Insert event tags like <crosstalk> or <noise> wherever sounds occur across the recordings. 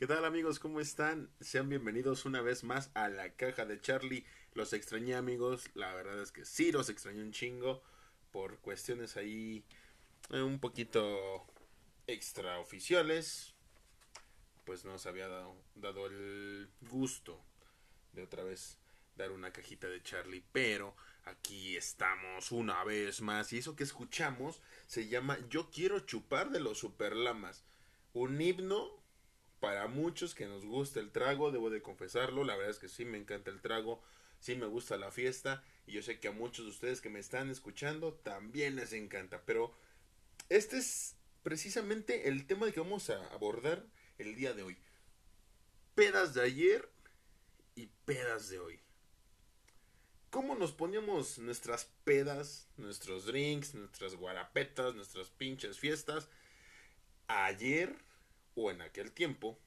¿Qué tal amigos? ¿Cómo están? Sean bienvenidos una vez más a la caja de Charlie. Los extrañé amigos, la verdad es que sí los extrañé un chingo por cuestiones ahí eh, un poquito extraoficiales. Pues nos había dado, dado el gusto de otra vez dar una cajita de Charlie, pero aquí estamos una vez más y eso que escuchamos se llama Yo quiero chupar de los superlamas, un himno para muchos que nos gusta el trago, debo de confesarlo, la verdad es que sí me encanta el trago, sí me gusta la fiesta y yo sé que a muchos de ustedes que me están escuchando también les encanta, pero este es precisamente el tema que vamos a abordar el día de hoy. Pedas de ayer y pedas de hoy. ¿Cómo nos poníamos nuestras pedas, nuestros drinks, nuestras guarapetas, nuestras pinches fiestas ayer o en aquel tiempo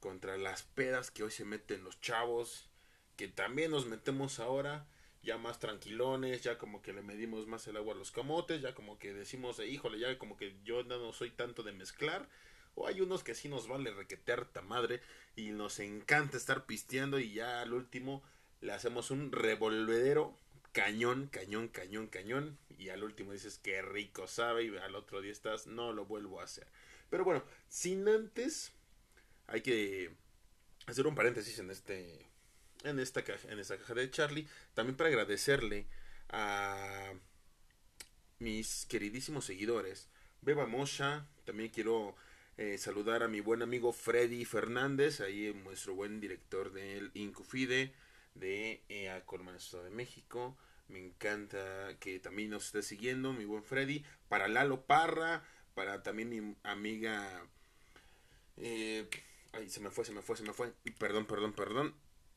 contra las pedas que hoy se meten los chavos, que también nos metemos ahora, ya más tranquilones, ya como que le medimos más el agua a los camotes, ya como que decimos, eh, híjole, ya como que yo no soy tanto de mezclar, o hay unos que sí nos vale requetear ta madre y nos encanta estar pisteando y ya al último le hacemos un revolvedero cañón, cañón, cañón, cañón y al último dices qué rico sabe y al otro día estás no lo vuelvo a hacer. Pero bueno, sin antes hay que hacer un paréntesis en este en esta caja, en esta caja de Charlie, también para agradecerle a mis queridísimos seguidores, Beba Mosha, también quiero eh, saludar a mi buen amigo Freddy Fernández, ahí nuestro buen director del Incufide de EA Colman Estado de México. Me encanta que también nos esté siguiendo, mi buen Freddy. Para Lalo Parra, para también mi amiga. Eh, ay, se me fue, se me fue, se me fue. Perdón, perdón, perdón.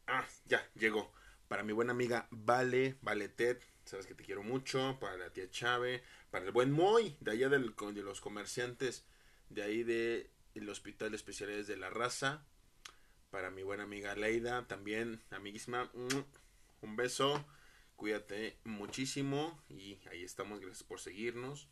Ah, ya, llegó. Para mi buena amiga Vale, Vale Ted, sabes que te quiero mucho. Para la tía Chave, para el buen Moy, de allá del, de los comerciantes de ahí de el Hospital de Especialidades de la Raza. Para mi buena amiga Leida, también, amiguísima, un beso. Cuídate muchísimo y ahí estamos, gracias por seguirnos.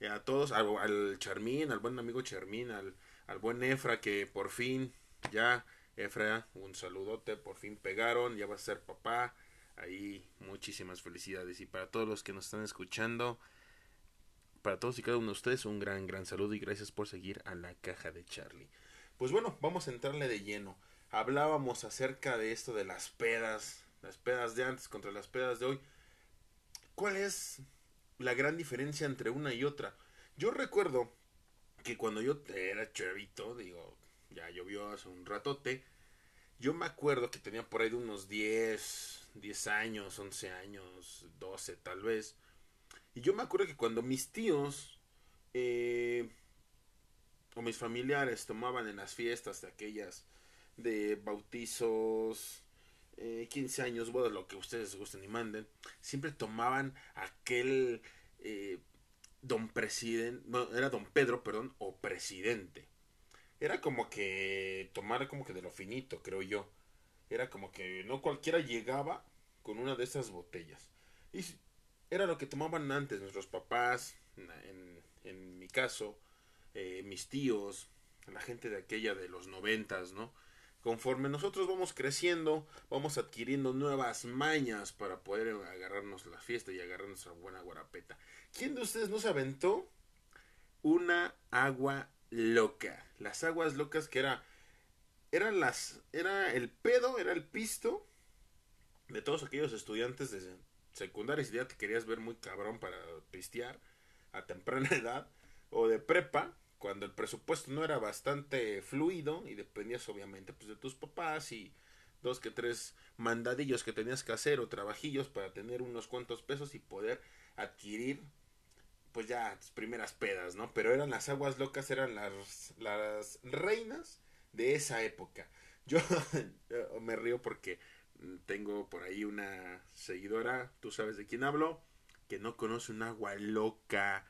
Y a todos, al, al, Charmín, al buen amigo Charmín, al, al buen Efra que por fin, ya, Efra, un saludote, por fin pegaron, ya va a ser papá. Ahí muchísimas felicidades y para todos los que nos están escuchando, para todos y cada uno de ustedes un gran, gran saludo y gracias por seguir a la caja de Charlie. Pues bueno, vamos a entrarle de lleno. Hablábamos acerca de esto de las pedas, las pedas de antes contra las pedas de hoy. ¿Cuál es la gran diferencia entre una y otra? Yo recuerdo que cuando yo era chavito, digo, ya llovió hace un ratote, yo me acuerdo que tenía por ahí de unos 10, 10 años, 11 años, 12 tal vez y yo me acuerdo que cuando mis tíos eh, o mis familiares tomaban en las fiestas de aquellas de bautizos, eh, 15 años, bueno, lo que ustedes gusten y manden, siempre tomaban aquel eh, don presidente, no, era don Pedro, perdón, o presidente. Era como que tomar como que de lo finito, creo yo. Era como que no cualquiera llegaba con una de esas botellas. Y era lo que tomaban antes nuestros papás, en, mi caso, eh, mis tíos, la gente de aquella de los noventas, ¿no? Conforme nosotros vamos creciendo, vamos adquiriendo nuevas mañas para poder agarrarnos la fiesta y agarrarnos la buena guarapeta. ¿Quién de ustedes no se aventó una agua loca? Las aguas locas que era eran las era el pedo, era el pisto de todos aquellos estudiantes de secundaria, si ya te querías ver muy cabrón para pistear a temprana <laughs> edad, o de prepa, cuando el presupuesto no era bastante fluido y dependías obviamente pues de tus papás y dos que tres mandadillos que tenías que hacer o trabajillos para tener unos cuantos pesos y poder adquirir pues ya tus primeras pedas, ¿no? Pero eran las aguas locas, eran las, las reinas de esa época. <laughs> Yo me río porque tengo por ahí una seguidora, tú sabes de quién hablo, que no conoce un agua loca.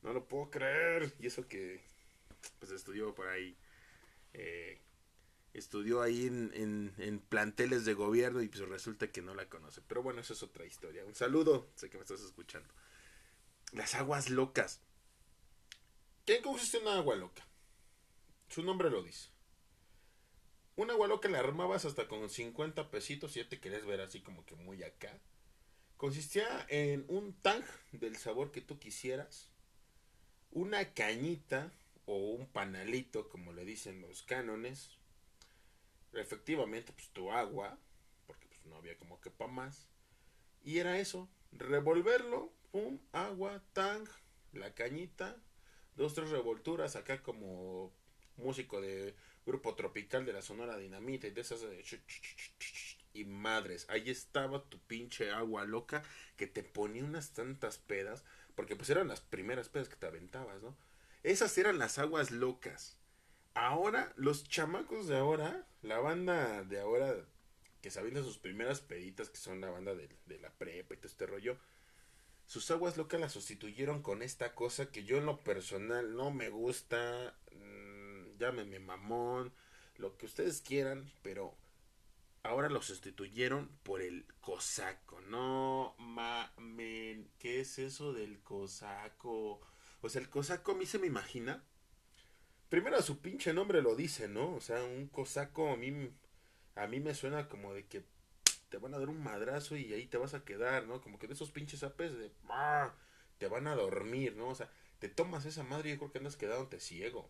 No lo puedo creer. Y eso que pues estudió por ahí. Eh, estudió ahí en, en, planteles de gobierno y pues resulta que no la conoce. Pero bueno, eso es otra historia. Un saludo, sé que me estás escuchando. Las aguas locas. ¿Qué consiste una agua loca? Su nombre lo dice. una agua loca la armabas hasta con 50 pesitos y ya te querías ver así como que muy acá. Consistía en un tang del sabor que tú quisieras, una cañita o un panalito, como le dicen los cánones, efectivamente pues tu agua, porque pues no había como que pa' más, y era eso, revolverlo, pum, agua, tang, la cañita, dos, tres revolturas acá como músico de grupo tropical de la Sonora Dinamita y de esas y madres, ahí estaba tu pinche agua loca que te ponía unas tantas pedas, porque pues eran las primeras pedas que te aventabas, ¿no? Esas eran las aguas locas. Ahora, los chamacos de ahora, la banda de ahora que se sus primeras peditas, que son la banda de, de la prepa y todo este rollo, sus aguas locas las sustituyeron con esta cosa que yo en lo personal no me gusta, mmm, llámeme mamón, lo que ustedes quieran, pero ahora lo sustituyeron por el cosaco. No mamen, ¿qué es eso del cosaco? O sea, el cosaco a mí se me imagina. Primero su pinche nombre lo dice, ¿no? O sea, un cosaco a mí, a mí me suena como de que te van a dar un madrazo y ahí te vas a quedar, ¿no? Como que de esos pinches apes de... ¡ah! Te van a dormir, ¿no? O sea, te tomas esa madre y yo creo que andas quedándote ciego.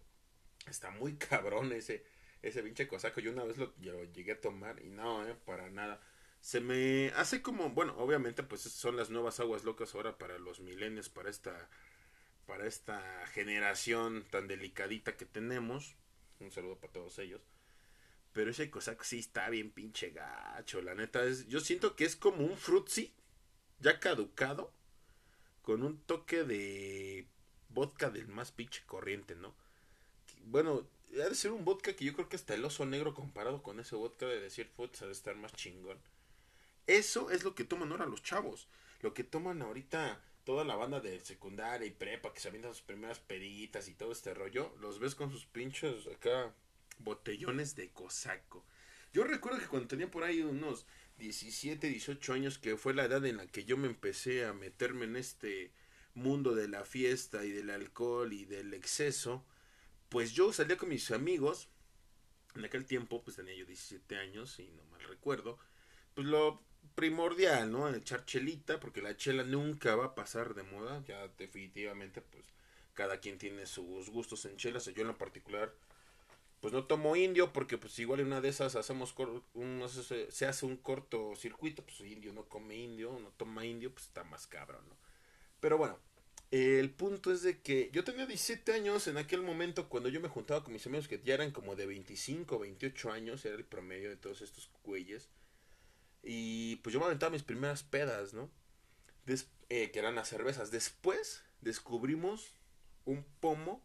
Está muy <laughs> cabrón ese, ese pinche cosaco. Yo una vez lo, lo llegué a tomar y no, eh, para nada. Se me hace como, bueno, obviamente pues son las nuevas aguas locas ahora para los milenios, para esta para esta generación tan delicadita que tenemos. Un saludo para todos ellos. Pero ese cosaco sí está bien pinche gacho. La neta es. Yo siento que es como un frutzi. Ya caducado. Con un toque de vodka del más pinche corriente, ¿no? Bueno, ha de ser un vodka que yo creo que hasta el oso negro comparado con ese vodka de decir Foods ha de estar más chingón. Eso es lo que toman ahora los chavos. Lo que toman ahorita toda la banda de secundaria y prepa que se avientan sus primeras peditas y todo este rollo, los ves con sus pinchos acá botellones de cosaco. Yo recuerdo que cuando tenía por ahí unos 17, 18 años, que fue la edad en la que yo me empecé a meterme en este mundo de la fiesta y del alcohol y del exceso, pues yo salía con mis amigos, en aquel tiempo pues tenía yo 17 años, y no mal recuerdo, pues lo primordial, ¿no? Echar chelita, porque la chela nunca va a pasar de moda, ya definitivamente, pues cada quien tiene sus gustos en chelas, yo en lo particular, pues no tomo indio, porque pues igual en una de esas hacemos, un, se hace un corto circuito, pues indio no come indio, no toma indio, pues está más cabrón, ¿no? Pero bueno, el punto es de que yo tenía 17 años en aquel momento cuando yo me juntaba con mis amigos que ya eran como de 25, 28 años, era el promedio de todos estos güeyes. Y pues yo me aventaba mis primeras pedas, ¿no? Eh, que eran las cervezas. Después descubrimos un pomo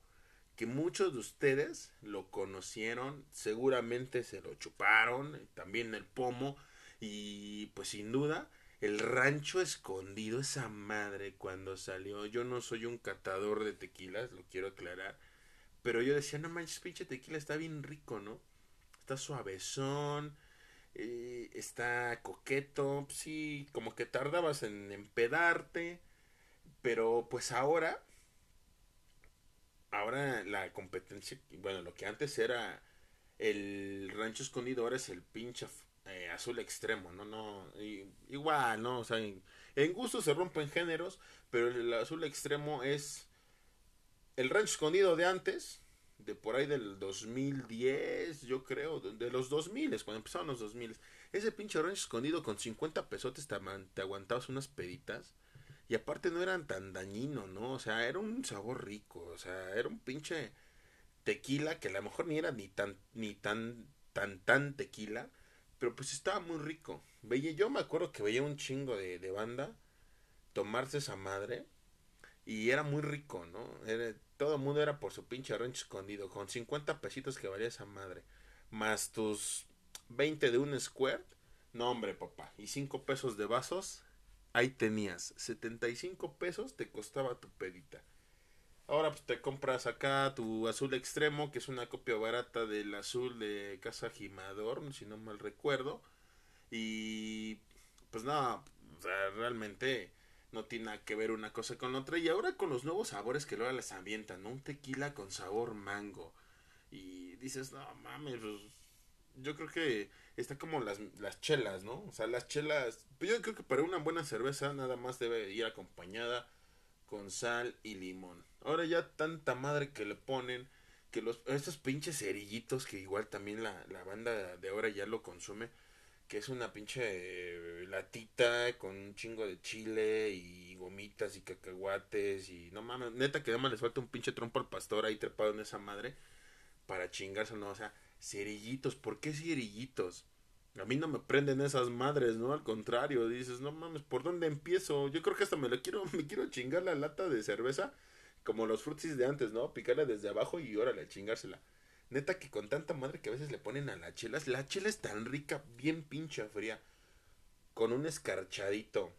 que muchos de ustedes lo conocieron, seguramente se lo chuparon, eh, también el pomo, y pues sin duda, el rancho escondido, esa madre cuando salió, yo no soy un catador de tequilas, lo quiero aclarar, pero yo decía, no manches, pinche tequila está bien rico, ¿no? Está suavezón, eh, está coqueto, sí, como que tardabas en empedarte, pero pues ahora, ahora la competencia, bueno, lo que antes era el rancho escondido, ahora es el pinche eh, azul extremo, no, no, igual, no, o sea, en, en gusto se rompen géneros, pero el azul extremo es el rancho escondido de antes, de por ahí del 2010, yo creo, de, los 2000, cuando empezaron los 2000. Ese pinche rancho escondido con 50 pesotes te, te aguantabas unas peditas. Y aparte no eran tan dañinos, ¿no? O sea, era un sabor rico. O sea, era un pinche tequila que a lo mejor ni era ni tan, ni tan, tan, tan tequila. Pero pues estaba muy rico. Veía, yo me acuerdo que veía un chingo de, de banda tomarse esa madre. Y era muy rico, ¿no? Todo el mundo era por su pinche rancho escondido. Con 50 pesitos que valía esa madre. Más tus 20 de un square. No, hombre, papá. Y 5 pesos de vasos. Ahí tenías. 75 pesos te costaba tu pedita. Ahora pues te compras acá tu azul extremo, que es una copia barata del azul de Casa Gimador, si no mal recuerdo. Y pues nada, realmente no tiene nada que ver una cosa con otra. Y ahora con los nuevos sabores que luego les ambientan, Un tequila con sabor mango. Y dices, no mames, pues, yo creo que está como las, las chelas, ¿no? O sea, las chelas, pues yo creo que para una buena cerveza nada más debe ir acompañada con sal y limón. Ahora ya tanta madre que le ponen, que los, estos pinches cerillitos que igual también la, la banda de ahora ya lo consume, que es una pinche latita con un chingo de chile y gomitas y cacahuates y no mames, neta que además les falta un pinche trompo al pastor ahí trepado en esa madre para chingarse, no, o sea, cerillitos, ¿por qué cerillitos? A mí no me prenden esas madres, ¿no? Al contrario, dices, no mames, ¿por dónde empiezo? Yo creo que hasta me lo quiero, <laughs> me quiero chingar la lata de cerveza, como los frutis de antes, ¿no? Picarla desde abajo y órale, chingársela. Neta que con tanta madre que a veces le ponen a la chela, la chela es tan rica, bien pincha fría, con un escarchadito.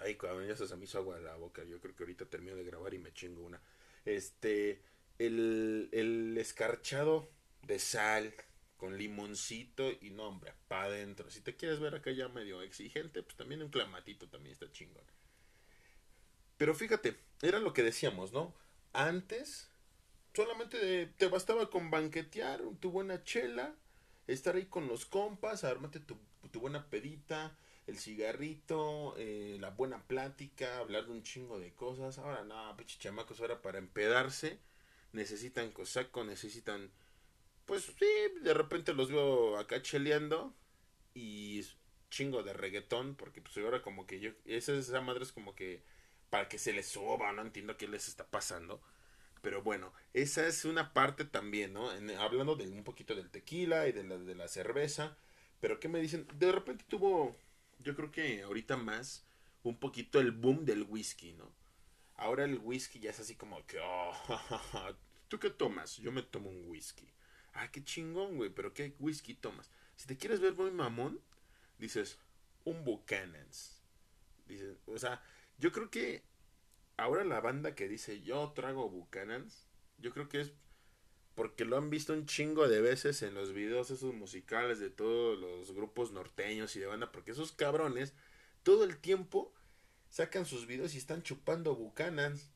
Ay, cabrón, ya se me hizo agua a la boca. Yo creo que ahorita termino de grabar y me chingo una. Este, el, el escarchado de sal con limoncito y no, hombre, para adentro. Si te quieres ver acá ya medio exigente, pues también un clamatito también está chingón. Pero fíjate, era lo que decíamos, ¿no? Antes solamente te bastaba con banquetear tu buena chela, estar ahí con los compas, armarte tu, tu buena pedita, el cigarrito, eh, la buena plática, hablar de un chingo de cosas. Ahora no, pinche chamacos, ahora para empedarse necesitan cosaco, necesitan pues sí, de repente los veo acá cheleando y chingo de reggaetón, porque pues ahora como que yo, esa, esa madre es como que para que se les soba, no entiendo qué les está pasando. Pero bueno, esa es una parte también, ¿no? hablando de un poquito del tequila y de la, de la cerveza. Pero ¿qué me dicen? De repente tuvo, yo creo que ahorita más, un poquito el boom del whisky, ¿no? Ahora el whisky ya es así como que, oh, <laughs> ¿tú qué tomas? Yo me tomo un whisky ah, qué chingón, güey, pero qué whisky tomas. Si te quieres ver muy mamón, dices, un Buchanan's. Dices, o sea, yo creo que ahora la banda que dice yo trago Buchanan's, yo creo que es porque lo han visto un chingo de veces en los videos esos musicales de todos los grupos norteños y de banda, porque esos cabrones todo el tiempo sacan sus videos y están chupando Buchanan's.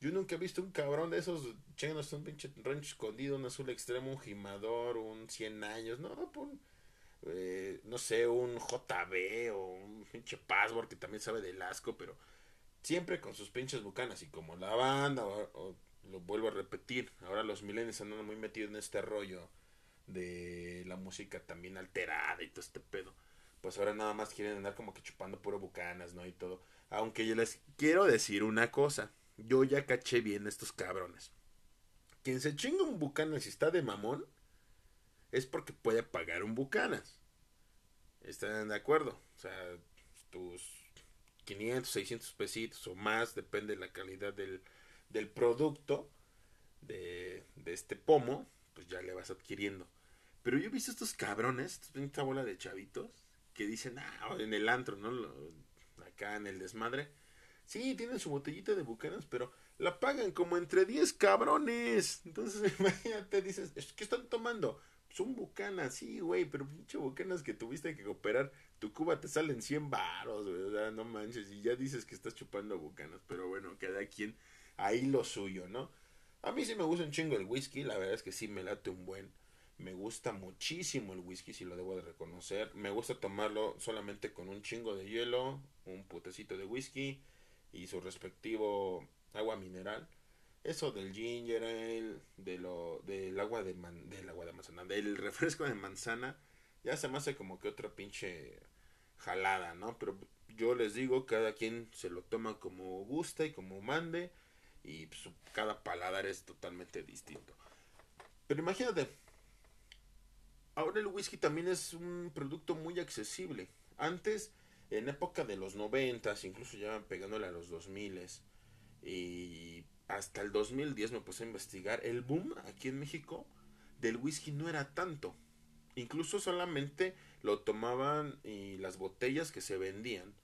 Yo nunca he visto un cabrón de esos chingados, un pinche rancho escondido, un azul extremo, un gimador, un 100 años, no, un, eh, no sé, un JB o un pinche password que también sabe del asco, pero siempre con sus pinches bucanas y como la banda, o, lo vuelvo a repetir, ahora los milenios andan muy metidos en este rollo de la música también alterada y todo este pedo. Pues ahora nada más quieren andar como que chupando puro bucanas, ¿no? Y todo. Aunque yo les quiero decir una cosa yo ya caché bien estos cabrones. Quien se chinga un Bucanas y está de mamón es porque puede pagar un Bucanas. ¿Están de acuerdo? O sea, tus 500, 600 pesitos o más, depende de la calidad del, del producto de, de este pomo, pues ya le vas adquiriendo. Pero yo he visto estos cabrones, esta bola de chavitos, que dicen, ah, en el antro, ¿no? acá en el desmadre Sí, tienen su botellita de bucanas, pero la pagan como entre 10 cabrones. Entonces, <laughs> imagínate, dices, ¿qué están tomando? Son bucanas, sí, güey, pero pinche bucanas que tuviste que operar. Tu cuba te salen 100 baros, güey, no manches. Y ya dices que estás chupando bucanas, pero bueno, cada quien ahí lo suyo, ¿no? A mí sí me gusta un chingo el whisky, la verdad es que sí me late un buen. Me gusta muchísimo el whisky, si lo debo de reconocer. Me gusta tomarlo solamente con un chingo de hielo, un putecito de whisky y su respectivo agua mineral. Eso del ginger de lo, del agua de man, del agua de manzana, del refresco de manzana, ya se me hace como que otra pinche jalada, ¿no? Pero yo les digo, cada quien se lo toma como gusta y como mande y cada paladar es totalmente distinto. Pero imagínate, ahora el whisky también es un producto muy accesible. Antes en época de los noventas, incluso ya pegándole a los dos miles, y hasta el 2010 me puse a investigar, el boom aquí en México del whisky no era tanto. Incluso solamente lo tomaban y las botellas que se vendían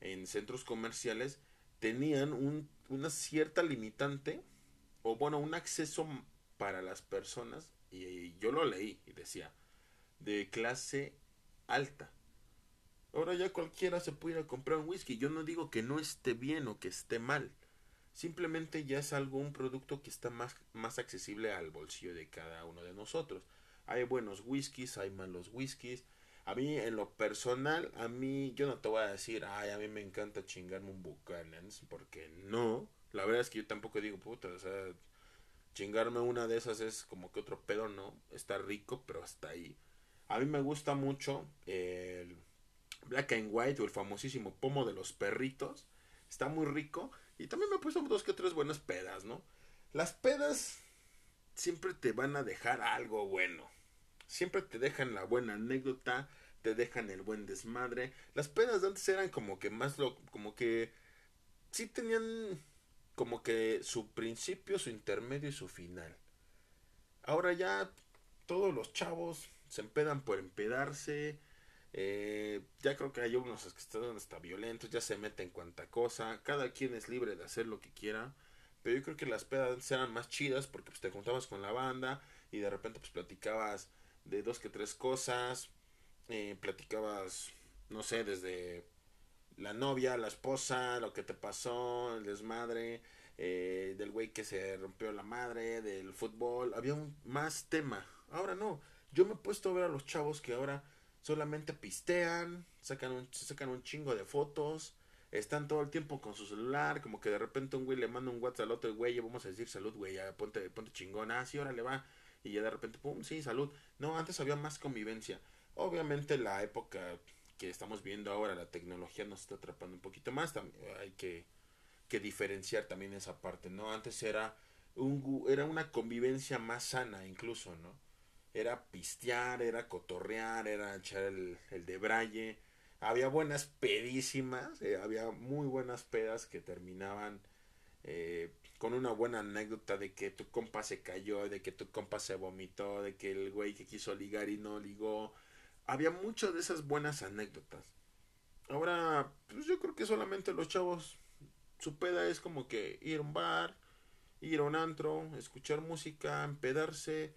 en centros comerciales tenían un, una cierta limitante o bueno, un acceso para las personas y yo lo leí y decía de clase alta Ahora ya cualquiera se puede ir a comprar un whisky. Yo no digo que no esté bien o que esté mal. Simplemente ya es algo, un producto que está más, más accesible al bolsillo de cada uno de nosotros. Hay buenos whiskies, hay malos whiskies. A mí, en lo personal, a mí, yo no te voy a decir, ay, a mí me encanta chingarme un Buchanan's, porque no. La verdad es que yo tampoco digo, puta, o sea, chingarme una de esas es como que otro pedo, no. Está rico, pero hasta ahí. A mí me gusta mucho el Black and White o el famosísimo pomo de los perritos. Está muy rico. Y también me he puesto dos que tres buenas pedas, ¿no? Las pedas siempre te van a dejar algo bueno. Siempre te dejan la buena anécdota, te dejan el buen desmadre. Las pedas antes eran como que más lo, como que sí tenían como que su principio, su intermedio y su final. Ahora ya todos los chavos se empedan por empedarse. Eh, ya creo que hay unos que están hasta violentos, ya se meten cuanta cosa. Cada quien es libre de hacer lo que quiera. Pero yo creo que las pedas eran más chidas porque pues, te juntabas con la banda y de repente pues platicabas de dos que tres cosas. Eh, platicabas, no sé, desde la novia, la esposa, lo que te pasó, el desmadre, eh, del güey que se rompió la madre, del fútbol, había un, más tema. Ahora no, yo me he puesto a ver a los chavos que ahora solamente pistean, sacan un, sacan un chingo de fotos, están todo el tiempo con su celular, como que de repente un güey le manda un WhatsApp al otro güey, vamos a decir salud, güey, ya ponte, ponte chingón, ah, sí, ahora le va, y ya de repente, pum, sí, salud. No, antes había más convivencia. Obviamente la época que estamos viendo ahora, la tecnología nos está atrapando un poquito más, hay que, que diferenciar también esa parte, ¿no? Antes era, un, era una convivencia más sana incluso, ¿no? Era pistear, era cotorrear, era echar el, el de braille. Había buenas pedísimas, eh, había muy buenas pedas que terminaban eh, con una buena anécdota de que tu compa se cayó, de que tu compa se vomitó, de que el güey que quiso ligar y no ligó, había muchas de esas buenas anécdotas. Ahora, pues yo creo que solamente los chavos, su peda es como que ir a un bar, ir a un antro, escuchar música, empedarse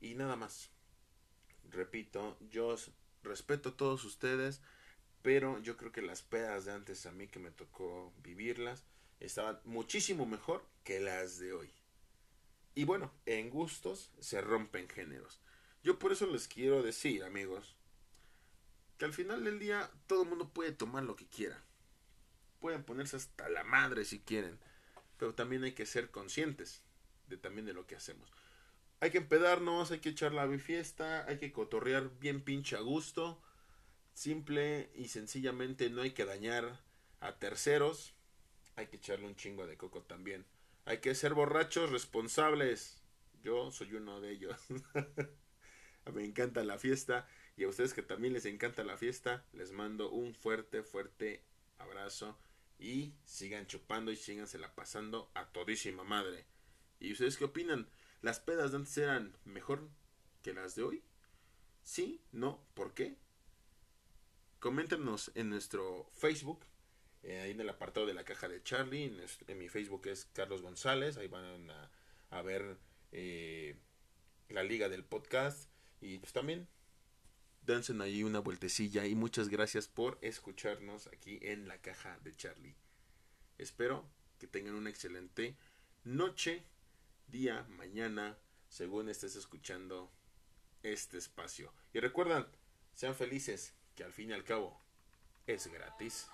y nada más. Repito, yo respeto a todos ustedes, pero yo creo que las pedas de antes a mí que me tocó vivirlas estaban muchísimo mejor que las de hoy. Y bueno, en gustos se rompen géneros. Yo por eso les quiero decir, amigos, que al final del día todo el mundo puede tomar lo que quiera. Pueden ponerse hasta la madre si quieren, pero también hay que ser conscientes de también de lo que hacemos. Hay que empedarnos, hay que echar la fiesta, hay que cotorrear bien pinche a gusto. Simple y sencillamente no hay que dañar a terceros. Hay que echarle un chingo de coco también. Hay que ser borrachos responsables. Yo soy uno de ellos. <laughs> Me encanta la fiesta y a ustedes que también les encanta la fiesta, les mando un fuerte, fuerte abrazo. Y sigan chupando y la pasando a todísima madre. ¿Y ustedes qué opinan? ¿Las pedas de antes eran mejor que las de hoy? ¿Sí? ¿No? ¿Por qué? Coméntenos en nuestro Facebook, eh, ahí en el apartado de la caja de Charlie. En, mi Facebook es Carlos González. Ahí van a, ver eh, la liga del podcast. Y pues también dancen ahí una vueltecilla y muchas gracias por escucharnos aquí en la caja de Charlie. Espero que tengan una excelente noche, día, mañana, según estés escuchando este espacio. Y recuerdan, sean felices, que al fin y al cabo es gratis.